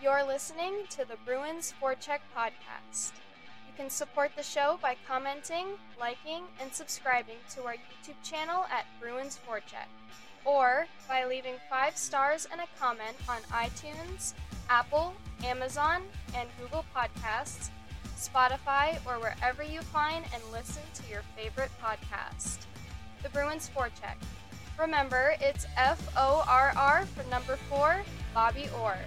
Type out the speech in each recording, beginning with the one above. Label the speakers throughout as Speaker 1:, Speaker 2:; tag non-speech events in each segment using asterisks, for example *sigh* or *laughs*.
Speaker 1: You're listening to the Bruins Forrcheck podcast. You can support the show by commenting, liking, and subscribing to our YouTube channel at Bruins Forrcheck, or by leaving five stars and a comment on iTunes, Apple, Amazon, and Google Podcasts, Spotify, or wherever you find and listen to your favorite podcast. The Bruins Forrcheck. Remember, it's F O R R for number four, Bobby Orr.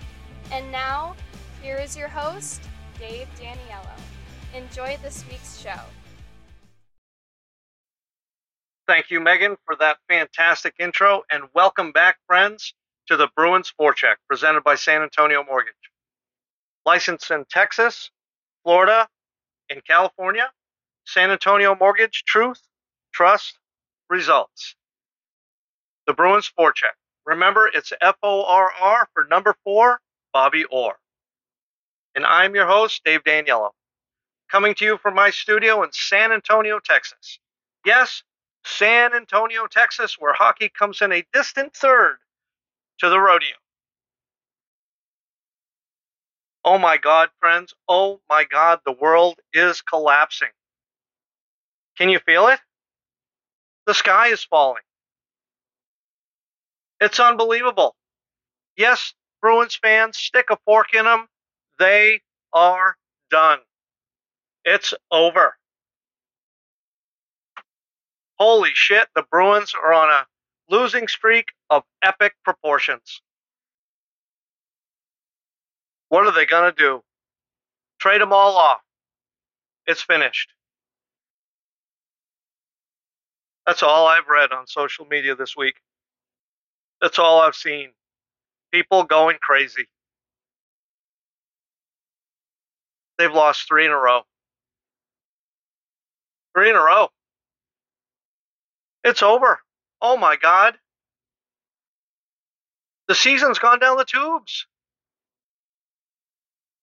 Speaker 1: And now, here is your host, Dave Daniello. Enjoy this week's show.
Speaker 2: Thank you, Megan, for that fantastic intro, and welcome back, friends, to the Bruins Forrcheck, presented by San Antonio Mortgage. Licensed in Texas, Florida, and California, San Antonio Mortgage, truth, trust, results. The Bruins Forrcheck. Remember, it's F O R R for number four, Bobby Orr. And I'm your host, Dave Daniello, coming to you from my studio in San Antonio, Texas. Yes, San Antonio, Texas, where hockey comes in a distant third to the rodeo. Oh my God, friends. Oh my God, the world is collapsing. Can you feel it? The sky is falling. It's unbelievable. Yes, Bruins fans, stick a fork in them. They are done. It's over. Holy shit, the Bruins are on a losing streak of epic proportions. What are they going to do? Trade them all off. It's finished. That's all I've read on social media this week. That's all I've seen. People going crazy. They've lost three in a row. Three in a row. It's over. Oh my God. The season's gone down the tubes.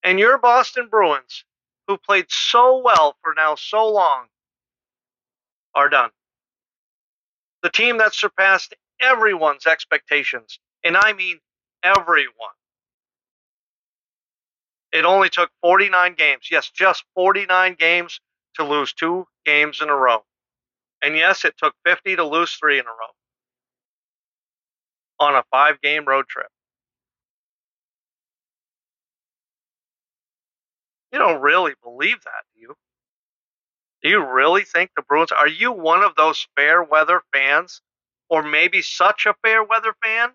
Speaker 2: And your Boston Bruins, who played so well for now so long, are done. The team that surpassed everyone's expectations, and I mean everyone. It only took 49 games, yes, just 49 games to lose two games in a row. And yes, it took 50 to lose three in a row on a five game road trip. You don't really believe that, do you? Do you really think the Bruins are you one of those fair weather fans or maybe such a fair weather fan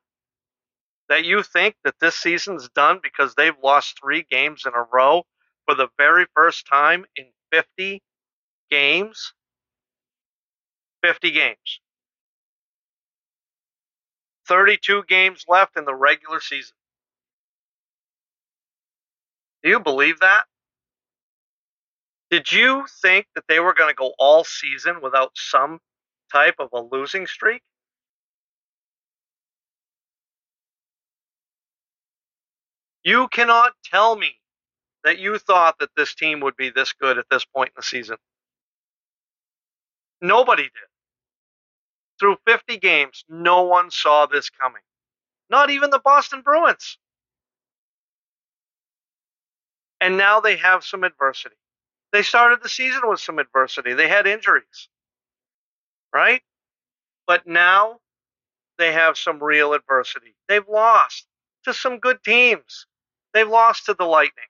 Speaker 2: that you think that this season's done because they've lost 3 games in a row for the very first time in 50 games? 50 games. 32 games left in the regular season. Do you believe that? Did you think that they were going to go all season without some type of a losing streak? You cannot tell me that you thought that this team would be this good at this point in the season. Nobody did. Through 50 games, no one saw this coming. Not even the Boston Bruins. And now they have some adversity. They started the season with some adversity. They had injuries, right? But now they have some real adversity. They've lost to some good teams. They lost to the Lightning.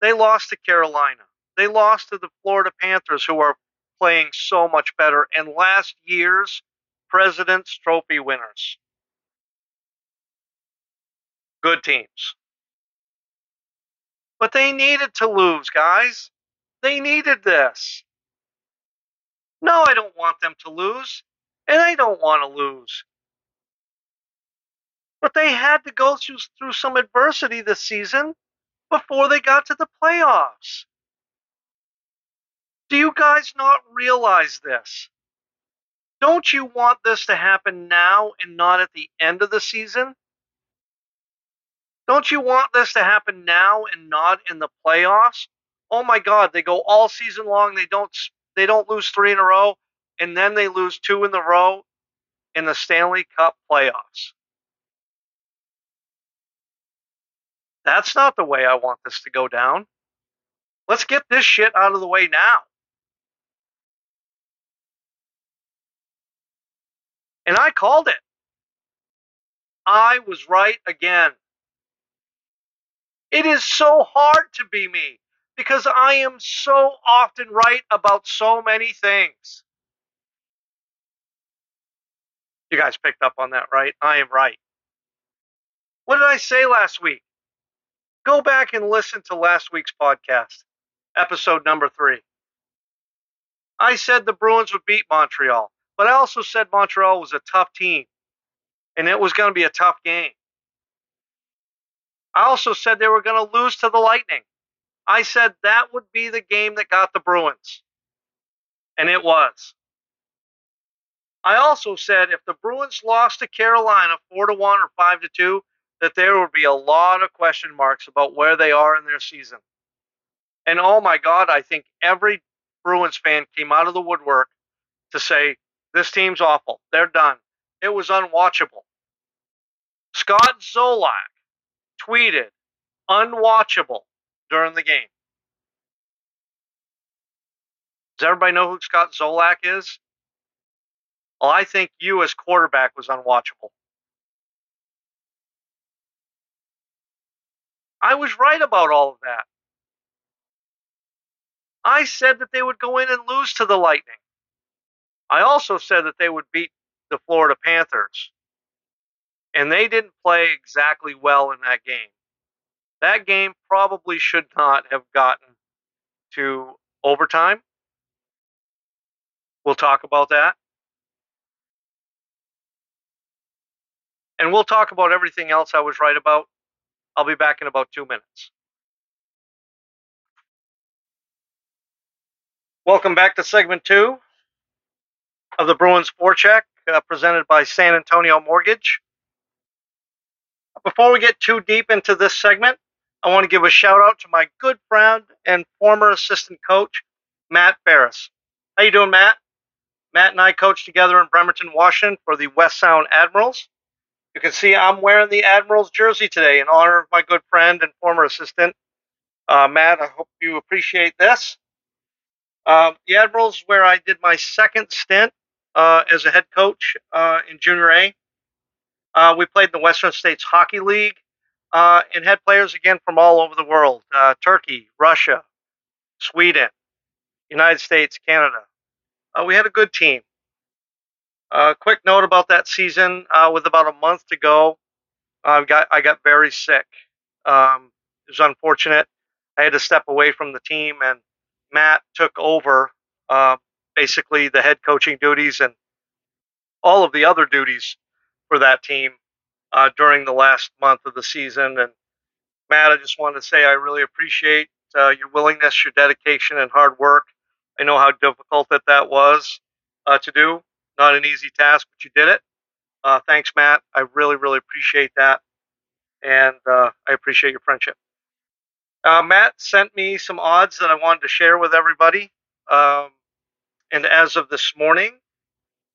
Speaker 2: They lost to Carolina. They lost to the Florida Panthers, who are playing so much better, and last year's President's Trophy winners. Good teams. But they needed to lose, guys. They needed this. No, I don't want them to lose, and I don't want to lose. But they had to go through, through some adversity this season before they got to the playoffs. Do you guys not realize this? Don't you want this to happen now and not at the end of the season? Don't you want this to happen now and not in the playoffs? Oh my god, they go all season long, they don't they don't lose 3 in a row and then they lose 2 in the row in the Stanley Cup playoffs. That's not the way I want this to go down. Let's get this shit out of the way now. And I called it. I was right again. It is so hard to be me because I am so often right about so many things. You guys picked up on that, right? I am right. What did I say last week? Go back and listen to last week's podcast, episode number three. I said the Bruins would beat Montreal, but I also said Montreal was a tough team and it was going to be a tough game. I also said they were going to lose to the Lightning. I said that would be the game that got the Bruins. And it was. I also said if the Bruins lost to Carolina 4 to 1 or 5 to 2, that there would be a lot of question marks about where they are in their season. And oh my God, I think every Bruins fan came out of the woodwork to say, this team's awful. They're done. It was unwatchable. Scott Zolak tweeted, unwatchable during the game. Does everybody know who Scott Zolak is? Well, I think you as quarterback was unwatchable. I was right about all of that. I said that they would go in and lose to the Lightning. I also said that they would beat the Florida Panthers. And they didn't play exactly well in that game. That game probably should not have gotten to overtime. We'll talk about that. And we'll talk about everything else I was right about. I'll be back in about two minutes. Welcome back to segment two of the Bruins Forrcheck, uh, presented by San Antonio Mortgage. Before we get too deep into this segment, I want to give a shout out to my good friend and former assistant coach, Matt Ferris. How you doing, Matt? Matt and I coached together in Bremerton, Washington for the West Sound Admirals. You can see I'm wearing the Admirals jersey today in honor of my good friend and former assistant, uh, Matt. I hope you appreciate this. Um, the Admirals, where I did my second stint uh, as a head coach uh, in Junior A. Uh, we played in the Western States Hockey League uh, and had players again from all over the world uh, Turkey, Russia, Sweden, United States, Canada. We had a good team. A quick note about that season with about a month to go, I got, I got very sick. Um, it was unfortunate. I had to step away from the team, and Matt took over uh, basically the head coaching duties and all of the other duties for that team uh, during the last month of the season. And Matt, I just wanted to say I really appreciate uh, your willingness, your dedication, and hard work. I know how difficult that that was uh, to do. Not an easy task, but you did it. Uh, thanks, Matt. I really, really appreciate that, and uh, I appreciate your friendship. Uh, Matt sent me some odds that I wanted to share with everybody. Um, and as of this morning,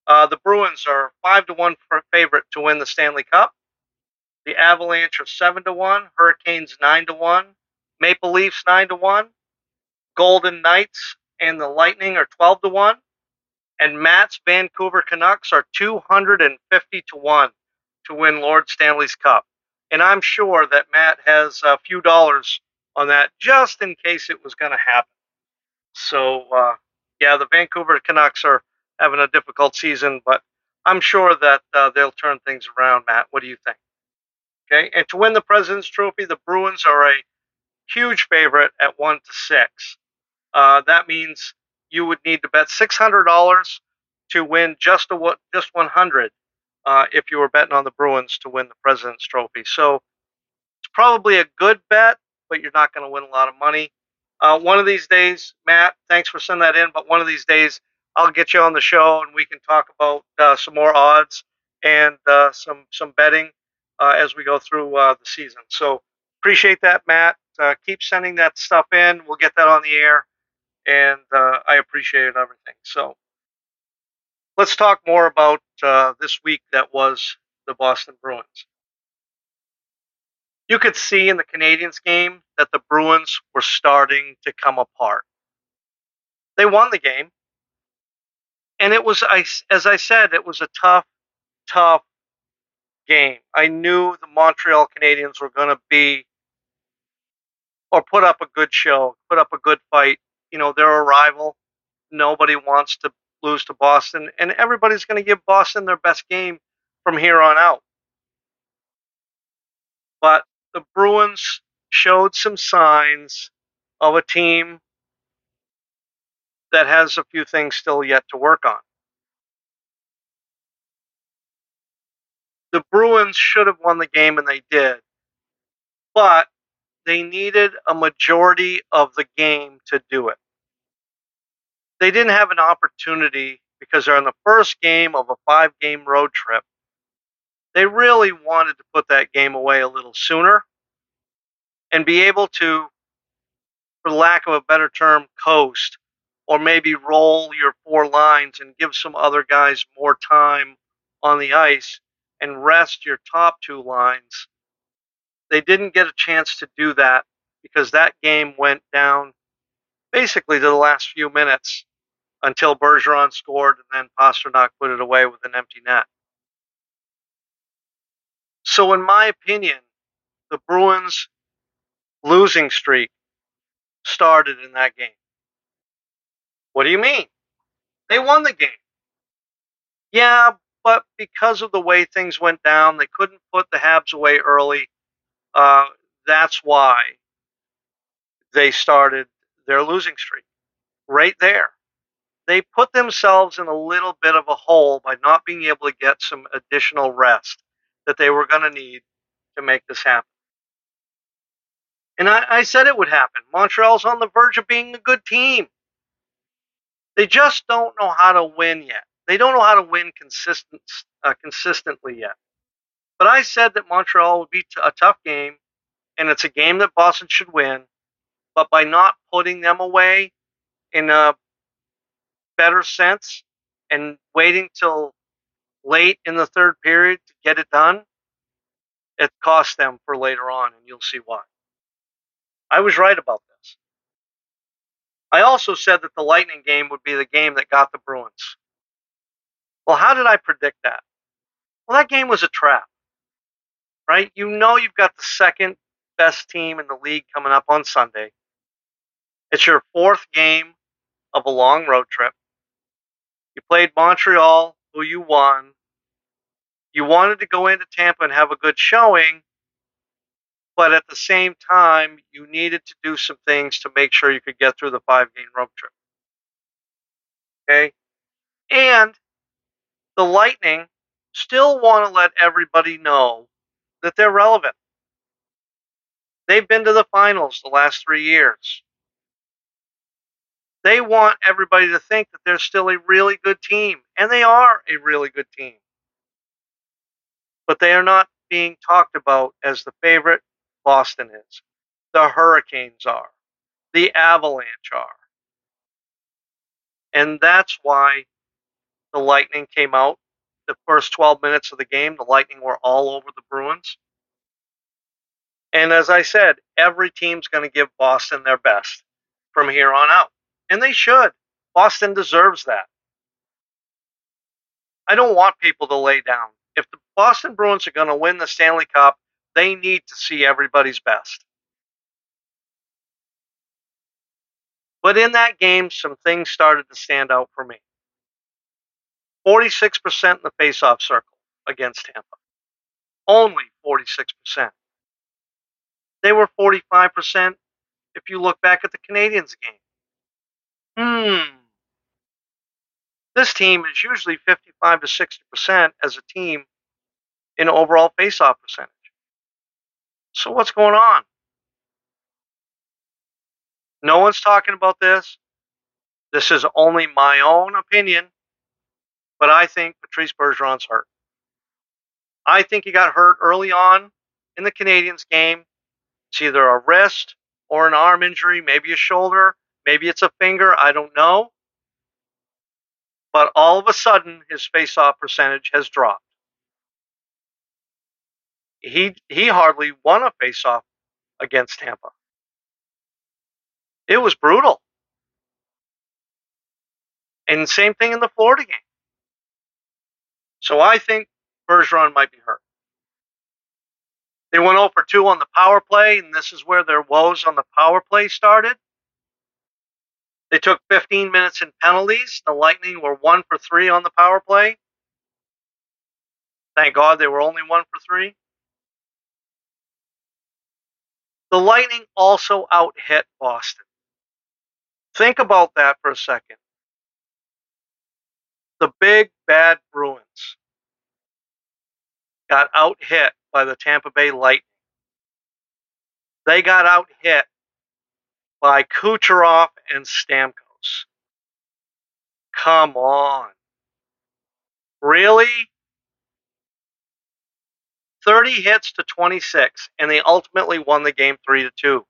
Speaker 2: uh, the Bruins are five to one favorite to win the Stanley Cup. The Avalanche are seven to one. Hurricanes nine to one. Maple Leafs nine to one. Golden Knights and the Lightning are twelve to one. And Matt's Vancouver Canucks are two hundred and fifty to one to win Lord Stanley's Cup. And I'm sure that Matt has a few dollars on that just in case it was going to happen. So, uh, yeah, the Vancouver Canucks are having a difficult season, but I'm sure that uh, they'll turn things around, Matt. What do you think? Okay, and to win the President's Trophy, the Bruins are a huge favorite at one to six. Uh, that means you would need to bet six hundred dollars to win just a just one hundred uh, if you were betting on the Bruins to win the President's Trophy. So it's probably a good bet but you're not going to win a lot of money. Uh, one of these days, Matt, thanks for sending that in. But one of these days, I'll get you on the show and we can talk about uh, some more odds and uh, some some betting uh, as we go through uh, the season. So appreciate that, Matt. Keep sending that stuff in. We'll get that on the air, and uh, I appreciated everything. So let's talk more about uh, this week that was the Boston Bruins. You could see in the Canadiens game that the Bruins were starting to come apart. They won the game. And it was, as I said, it was a tough, tough game. I knew the Montreal Canadiens were going to be or put up a good show, put up a good fight. You know, they're a rival. Nobody wants to lose to Boston, and everybody's going to give Boston their best game from here on out. But the Bruins showed some signs of a team that has a few things still yet to work on. The Bruins should have won the game, and they did. But they needed a majority of the game to do it. They didn't have an opportunity because they're in the first game of a five game road trip. They really wanted to put that game away a little sooner and be able to, for lack of a better term, coast or maybe roll your four lines and give some other guys more time on the ice and rest your top two lines. They didn't get a chance to do that because that game went down basically to the last few minutes until Bergeron scored and then Pastrnak put it away with an empty net. So, in my opinion, the Bruins' losing streak started in that game. What do you mean? They won the game. Yeah, but because of the way things went down, they couldn't put the Habs away early. Uh, that's why they started their losing streak right there. They put themselves in a little bit of a hole by not being able to get some additional rest that they were going to need to make this happen. And I, I said it would happen. Montreal's on the verge of being a good team. They just don't know how to win yet. They don't know how to win consistent, uh, consistently yet. But I said that Montreal would be a tough game, and it's a game that Boston should win. But by not putting them away in a better sense and waiting till late in the third period to get it done, it cost them for later on, and you'll see why. I was right about this. I also said that the Lightning game would be the game that got the Bruins. Well, how did I predict that? Well, that game was a trap right? You know you've got the second best team in the league coming up on Sunday. It's your fourth game of a long road trip. You played Montreal, who you won. You wanted to go into Tampa and have a good showing, but at the same time, you needed to do some things to make sure you could get through the five game road trip. Okay? And the Lightning still want to let everybody know that they're relevant. They've been to the finals the last three years. They want everybody to think that they're still a really good team, and they are a really good team. But they are not being talked about as the favorite Boston is. The Hurricanes are. The Avalanche are. And that's why the Lightning came out the first 12 minutes of the game, the Lightning were all over the Bruins. And as I said, every team's going to give Boston their best from here on out. And they should. Boston deserves that. I don't want people to lay down. If the Boston Bruins are going to win the Stanley Cup, they need to see everybody's best. But in that game, some things started to stand out for me. 46% in the faceoff circle against Tampa. Only 46%. They were 45% if you look back at the Canadiens game. Hmm. This team is usually 55 to 60% as a team in overall faceoff percentage. So what's going on? No one's talking about this. This is only my own opinion. But I think Patrice Bergeron's hurt. I think he got hurt early on in the Canadiens game. It's either a wrist or an arm injury, maybe a shoulder, maybe it's a finger, I don't know. But all of a sudden, his face-off percentage has dropped. he he hardly won a face off against Tampa. It was brutal. And same thing in the Florida game. So I think Bergeron might be hurt. They went 0 for 2 on the power play, and this is where their woes on the power play started. They took 15 minutes in penalties. The Lightning were 1 for 3 on the power play. Thank God they were only 1 for 3. The Lightning also out hit Boston. Think about that for a second. The big bad Bruins got out hit by the Tampa Bay Lightning. They got out hit by Kucherov and Stamkos. Come on. Really? 30 hits to 26, and they ultimately won the game 3 to 2.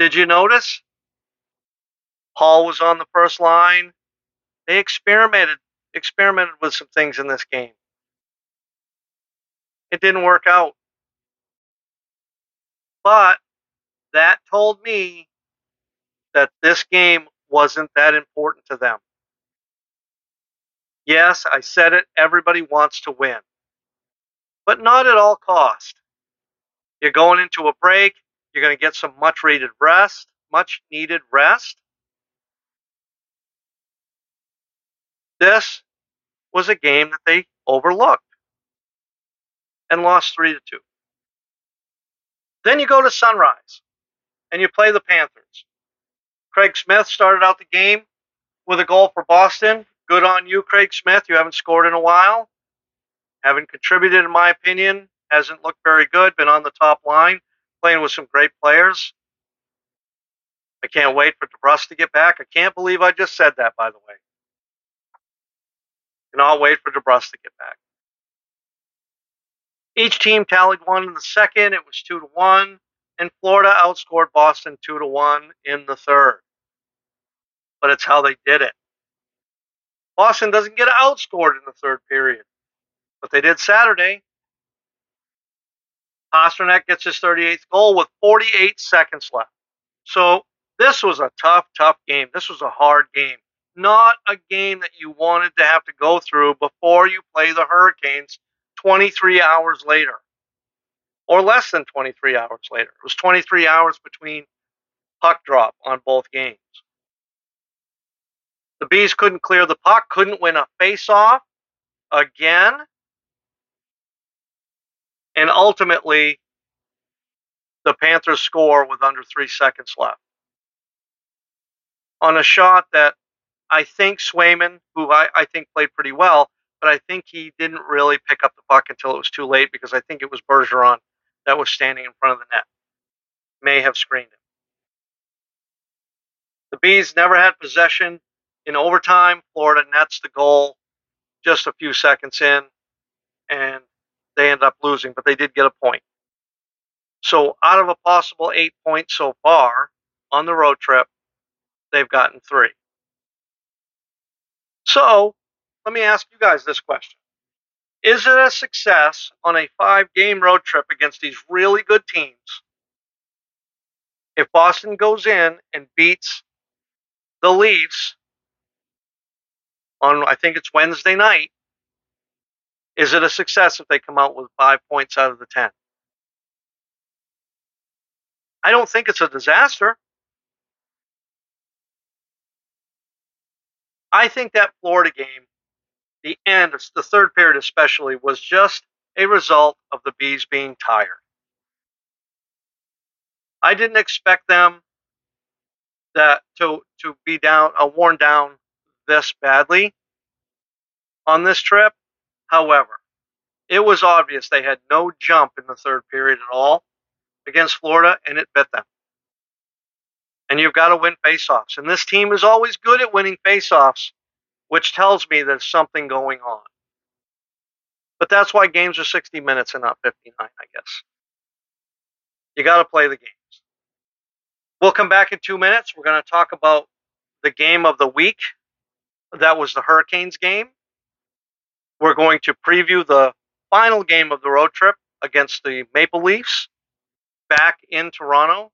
Speaker 2: Did you notice? Paul was on the first line. They experimented experimented with some things in this game. It didn't work out. But that told me that this game wasn't that important to them. Yes, I said it, everybody wants to win. But not at all cost. You're going into a break, you're going to get some much needed rest, much needed rest. This was a game that they overlooked and lost 3 to 2. Then you go to Sunrise and you play the Panthers. Craig Smith started out the game with a goal for Boston. Good on you, Craig Smith. You haven't scored in a while. Haven't contributed, in my opinion. Hasn't looked very good. Been on the top line, playing with some great players. I can't wait for DeBrusk to get back. I can't believe I just said that, by the way. And I'll wait for DeBrusk to get back. Each team tallied one in the second. It was two to one, and Florida outscored Boston two to one in the third. But it's how they did it. Boston doesn't get outscored in the third period, but they did Saturday. Pastrnak gets his 38th goal with 48 seconds left. So this was a tough, tough game. This was a hard game. Not a game that you wanted to have to go through before you play the Hurricanes 23 hours later, or less than 23 hours later. It was 23 hours between puck drop on both games. The B's couldn't clear the puck, couldn't win a face-off again. And ultimately, the Panthers score with under three seconds left. On a shot that I think Swayman, who I, I think played pretty well, but I think he didn't really pick up the puck until it was too late because I think it was Bergeron that was standing in front of the net. May have screened him. The B's never had possession in overtime. Florida nets the goal just a few seconds in, and they end up losing, but they did get a point. So out of a possible eight points so far on the road trip, they've gotten three. So let me ask you guys this question. Is it a success on a five game road trip against these really good teams if Boston goes in and beats the Leafs on, I think it's Wednesday night? Is it a success if they come out with five points out of the 10? I don't think it's a disaster. I think that Florida game the end, the third period especially, was just a result of the B's being tired. I didn't expect them that to to be down, uh, worn down this badly on this trip. However, it was obvious they had no jump in the third period at all against Florida, and it bit them. And you've got to win faceoffs. And this team is always good at winning faceoffs which tells me there's something going on. But that's why games are 60 minutes and not 59, I guess. You got to play the games. We'll come back in two minutes. We're going to talk about the game of the week. That was the Hurricanes game. We're going to preview the final game of the road trip against the Maple Leafs back in Toronto.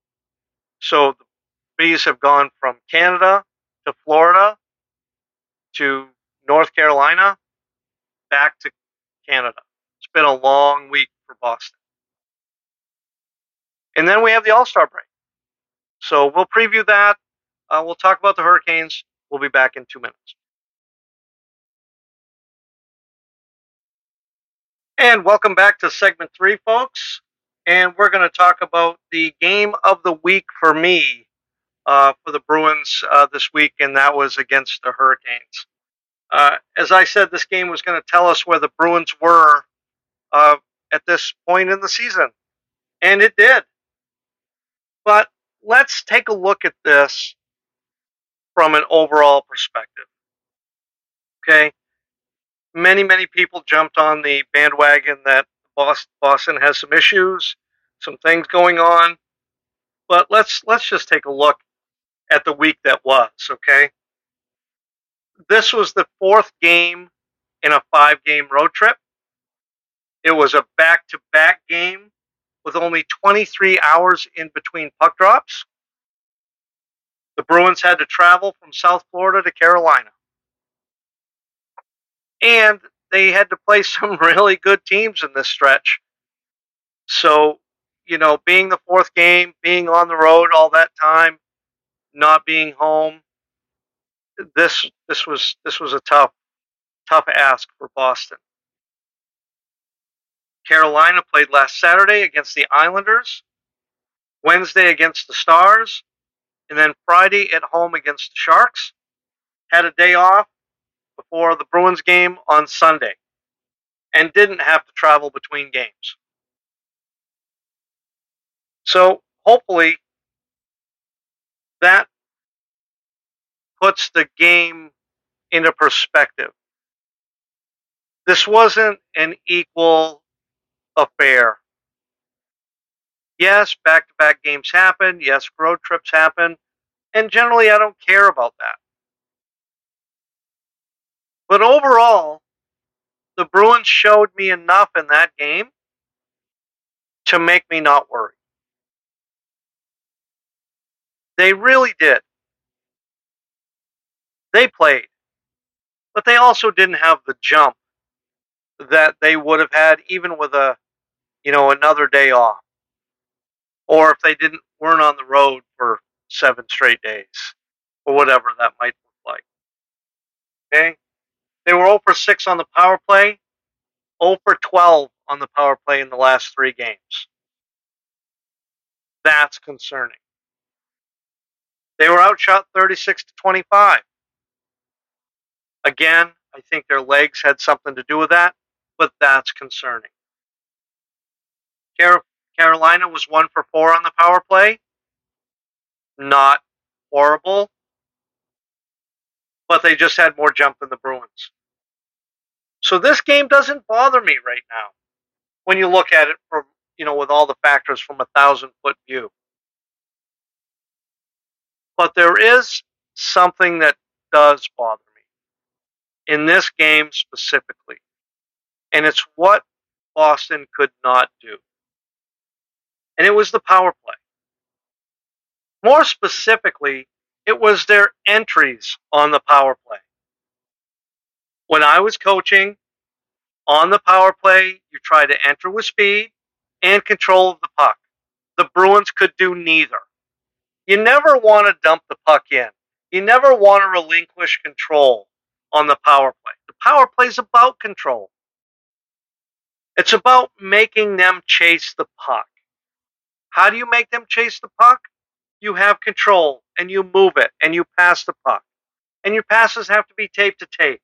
Speaker 2: So the B's have gone from Canada to Florida to North Carolina back to Canada. It's been a long week for Boston. And then we have the All Star break. So we'll preview that. Uh, we'll talk about the Hurricanes. We'll be back in two minutes. And welcome back to segment three, folks. And we're going to talk about the game of the week for me uh, for the Bruins uh, this week, and that was against the Hurricanes. Uh, as I said, this game was going to tell us where the Bruins were uh, at this point in the season, and it did. But let's take a look at this from an overall perspective. Okay, many many people jumped on the bandwagon that Boston has some issues, some things going on. But let's let's just take a look at the week that was, okay? This was the fourth game in a five game road trip. It was a back to back game with only 23 hours in between puck drops. The Bruins had to travel from South Florida to Carolina. And they had to play *laughs* some really good teams in this stretch. So, you know, being the fourth game, being on the road all that time, not being home, this this was this was a tough tough ask for Boston. Carolina played last Saturday against the Islanders, Wednesday against the Stars, and then Friday at home against the Sharks. Had a day off before the Bruins game on Sunday and didn't have to travel between games. So hopefully that puts the game into perspective. This wasn't an equal affair. Yes, back to back games happen. Yes, road trips happen. And generally, I don't care about that. But overall, the Bruins showed me enough in that game to make me not worry. They really did. They played, but they also didn't have the jump that they would have had even with a, you know, another day off, or if they didn't weren't on the road for seven straight days, or whatever that might look like. Okay, they were 0 for 6 on the power play, 0 for 12 on the power play in the last three games. That's concerning. They were outshot 36 to 25. Again, I think their legs had something to do with that, but that's concerning. Carolina was 1 for 4 on the power play. Not horrible, but they just had more jump than the Bruins. So this game doesn't bother me right now when you look at it from, you know, with all the factors from a thousand foot view. But there is something that does bother me in this game specifically. And it's what Boston could not do. And it was the power play. More specifically, it was their entries on the power play. When I was coaching on the power play, you try to enter with speed and control of the puck. The Bruins could do neither. You never want to dump the puck in. You never want to relinquish control on the power play. The power play is about control. It's about making them chase the puck. How do you make them chase the puck? You have control and you move it and you pass the puck. And your passes have to be tape to tape.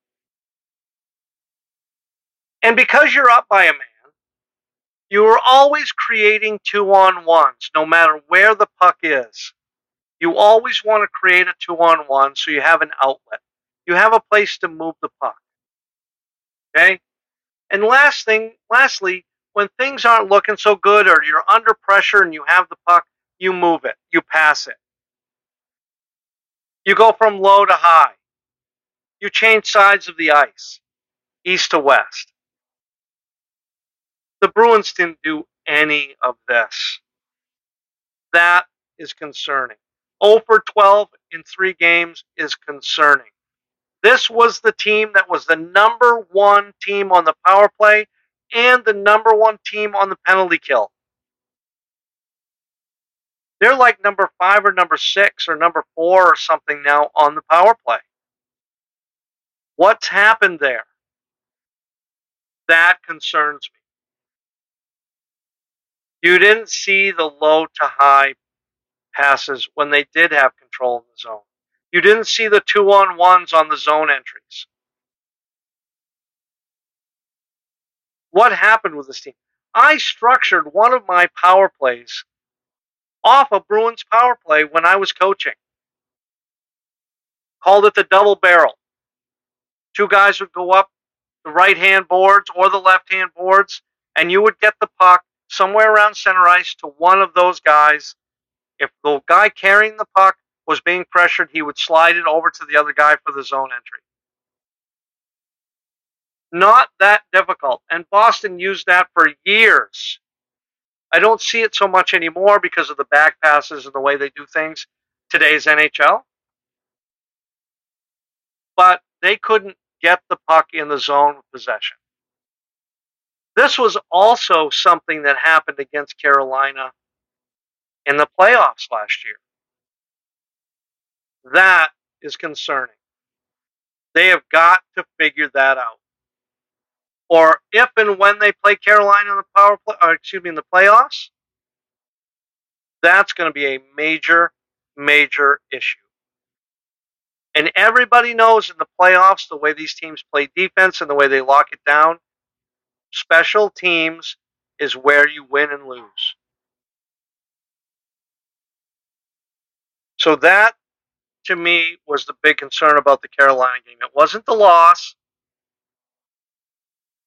Speaker 2: And because you're up by a man, you are always creating two on ones, no matter where the puck is. You always want to create a two on one so you have an outlet. You have a place to move the puck. Okay? And last thing, lastly, when things aren't looking so good or you're under pressure and you have the puck, you move it, you pass it. You go from low to high. You change sides of the ice, east to west. The Bruins didn't do any of this. That is concerning. 0 for 12 in three games is concerning. This was the team that was the number one team on the power play and the number one team on the penalty kill. They're like number five or number six or number four or something now on the power play. What's happened there? That concerns me. You didn't see the low to high passes when they did have control in the zone. You didn't see the two on ones on the zone entries. What happened with this team? I structured one of my power plays off a Bruins power play when I was coaching. Called it the double barrel. Two guys would go up the right hand boards or the left hand boards, and you would get the puck somewhere around center ice to one of those guys. If the guy carrying the puck was being pressured, he would slide it over to the other guy for the zone entry. Not that difficult. And Boston used that for years. I don't see it so much anymore because of the back passes and the way they do things today's NHL. But they couldn't get the puck in the zone of possession. This was also something that happened against Carolina in the playoffs last year. That is concerning. They have got to figure that out. Or if and when they play Carolina in the power play, or excuse me, in the playoffs, that's going to be a major, major issue. And everybody knows in the playoffs the way these teams play defense and the way they lock it down. Special teams is where you win and lose. So that to me was the big concern about the Carolina game. It wasn't the loss.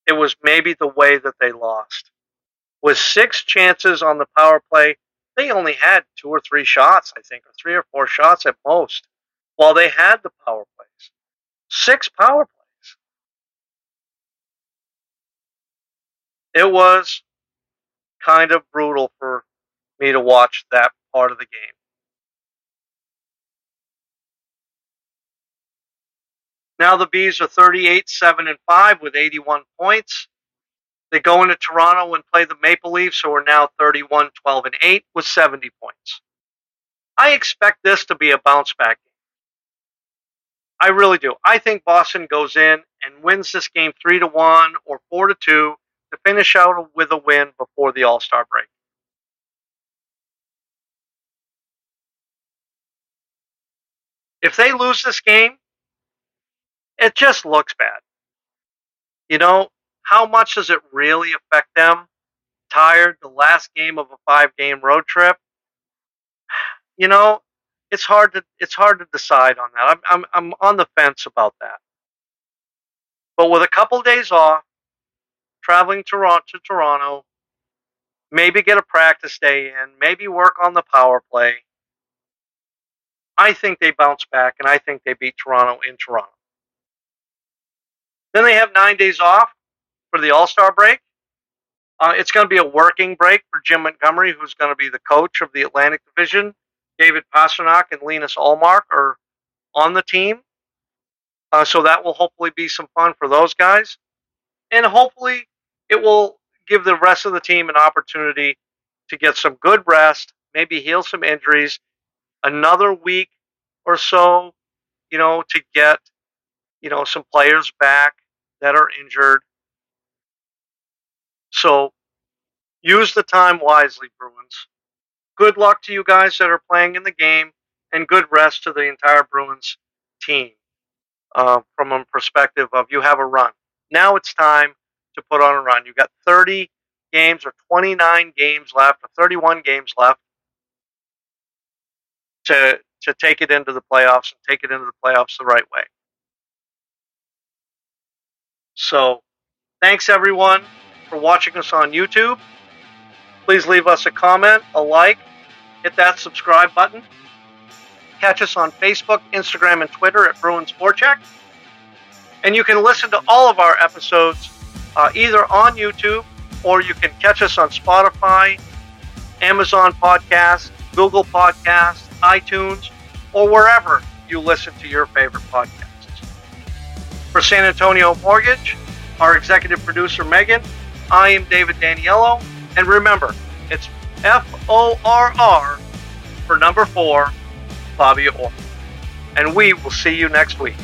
Speaker 2: It was maybe the way that they lost. With six chances on the power play, they only had two or three shots, I think, or three or four shots at most, while they had the power plays. Six power plays. It was kind of brutal for me to watch that part of the game. Now the B's are 38, 7, and 5 with 81 points. They go into Toronto and play the Maple Leafs, who are now 31, 12, and 8 with 70 points. I expect this to be a bounce back game. I really do. I think Boston goes in and wins this game 3 to 1 or 4 to 2 to finish out with a win before the All Star break. If they lose this game, it just looks bad. You know, how much does it really affect them? Tired, the last game of a five game road trip. You know, it's hard to it's hard to decide on that. I'm I'm I'm on the fence about that. But with a couple days off, traveling Toronto to Toronto, maybe get a practice day in, maybe work on the power play. I think they bounce back and I think they beat Toronto in Toronto. Then they have nine days off for the All Star break. Uh, it's going to be a working break for Jim Montgomery, who's going to be the coach of the Atlantic Division. David Pastrnak and Linus Ullmark are on the team. Uh, so that will hopefully be some fun for those guys. And hopefully it will give the rest of the team an opportunity to get some good rest, maybe heal some injuries, another week or so, you know, to get, you know, some players back that are injured. So use the time wisely, Bruins. Good luck to you guys that are playing in the game, and good rest to the entire Bruins team uh, from a perspective of you have a run. Now it's time to put on a run. You've got 30 games or 29 games left, or 31 games left to to take it into the playoffs and take it into the playoffs the right way. So, thanks everyone for watching us on YouTube. Please leave us a comment, a like, hit that subscribe button. Catch us on Facebook, Instagram, and Twitter at Bruins Forrcheck. And you can listen to all of our episodes uh, either on YouTube or you can catch us on Spotify, Amazon Podcasts, Google Podcasts, iTunes, or wherever you listen to your favorite podcasts. For San Antonio Mortgage, our executive producer Megan, I am David Daniello, and remember, it's F O R R for number four, Bobby Orr. And we will see you next week.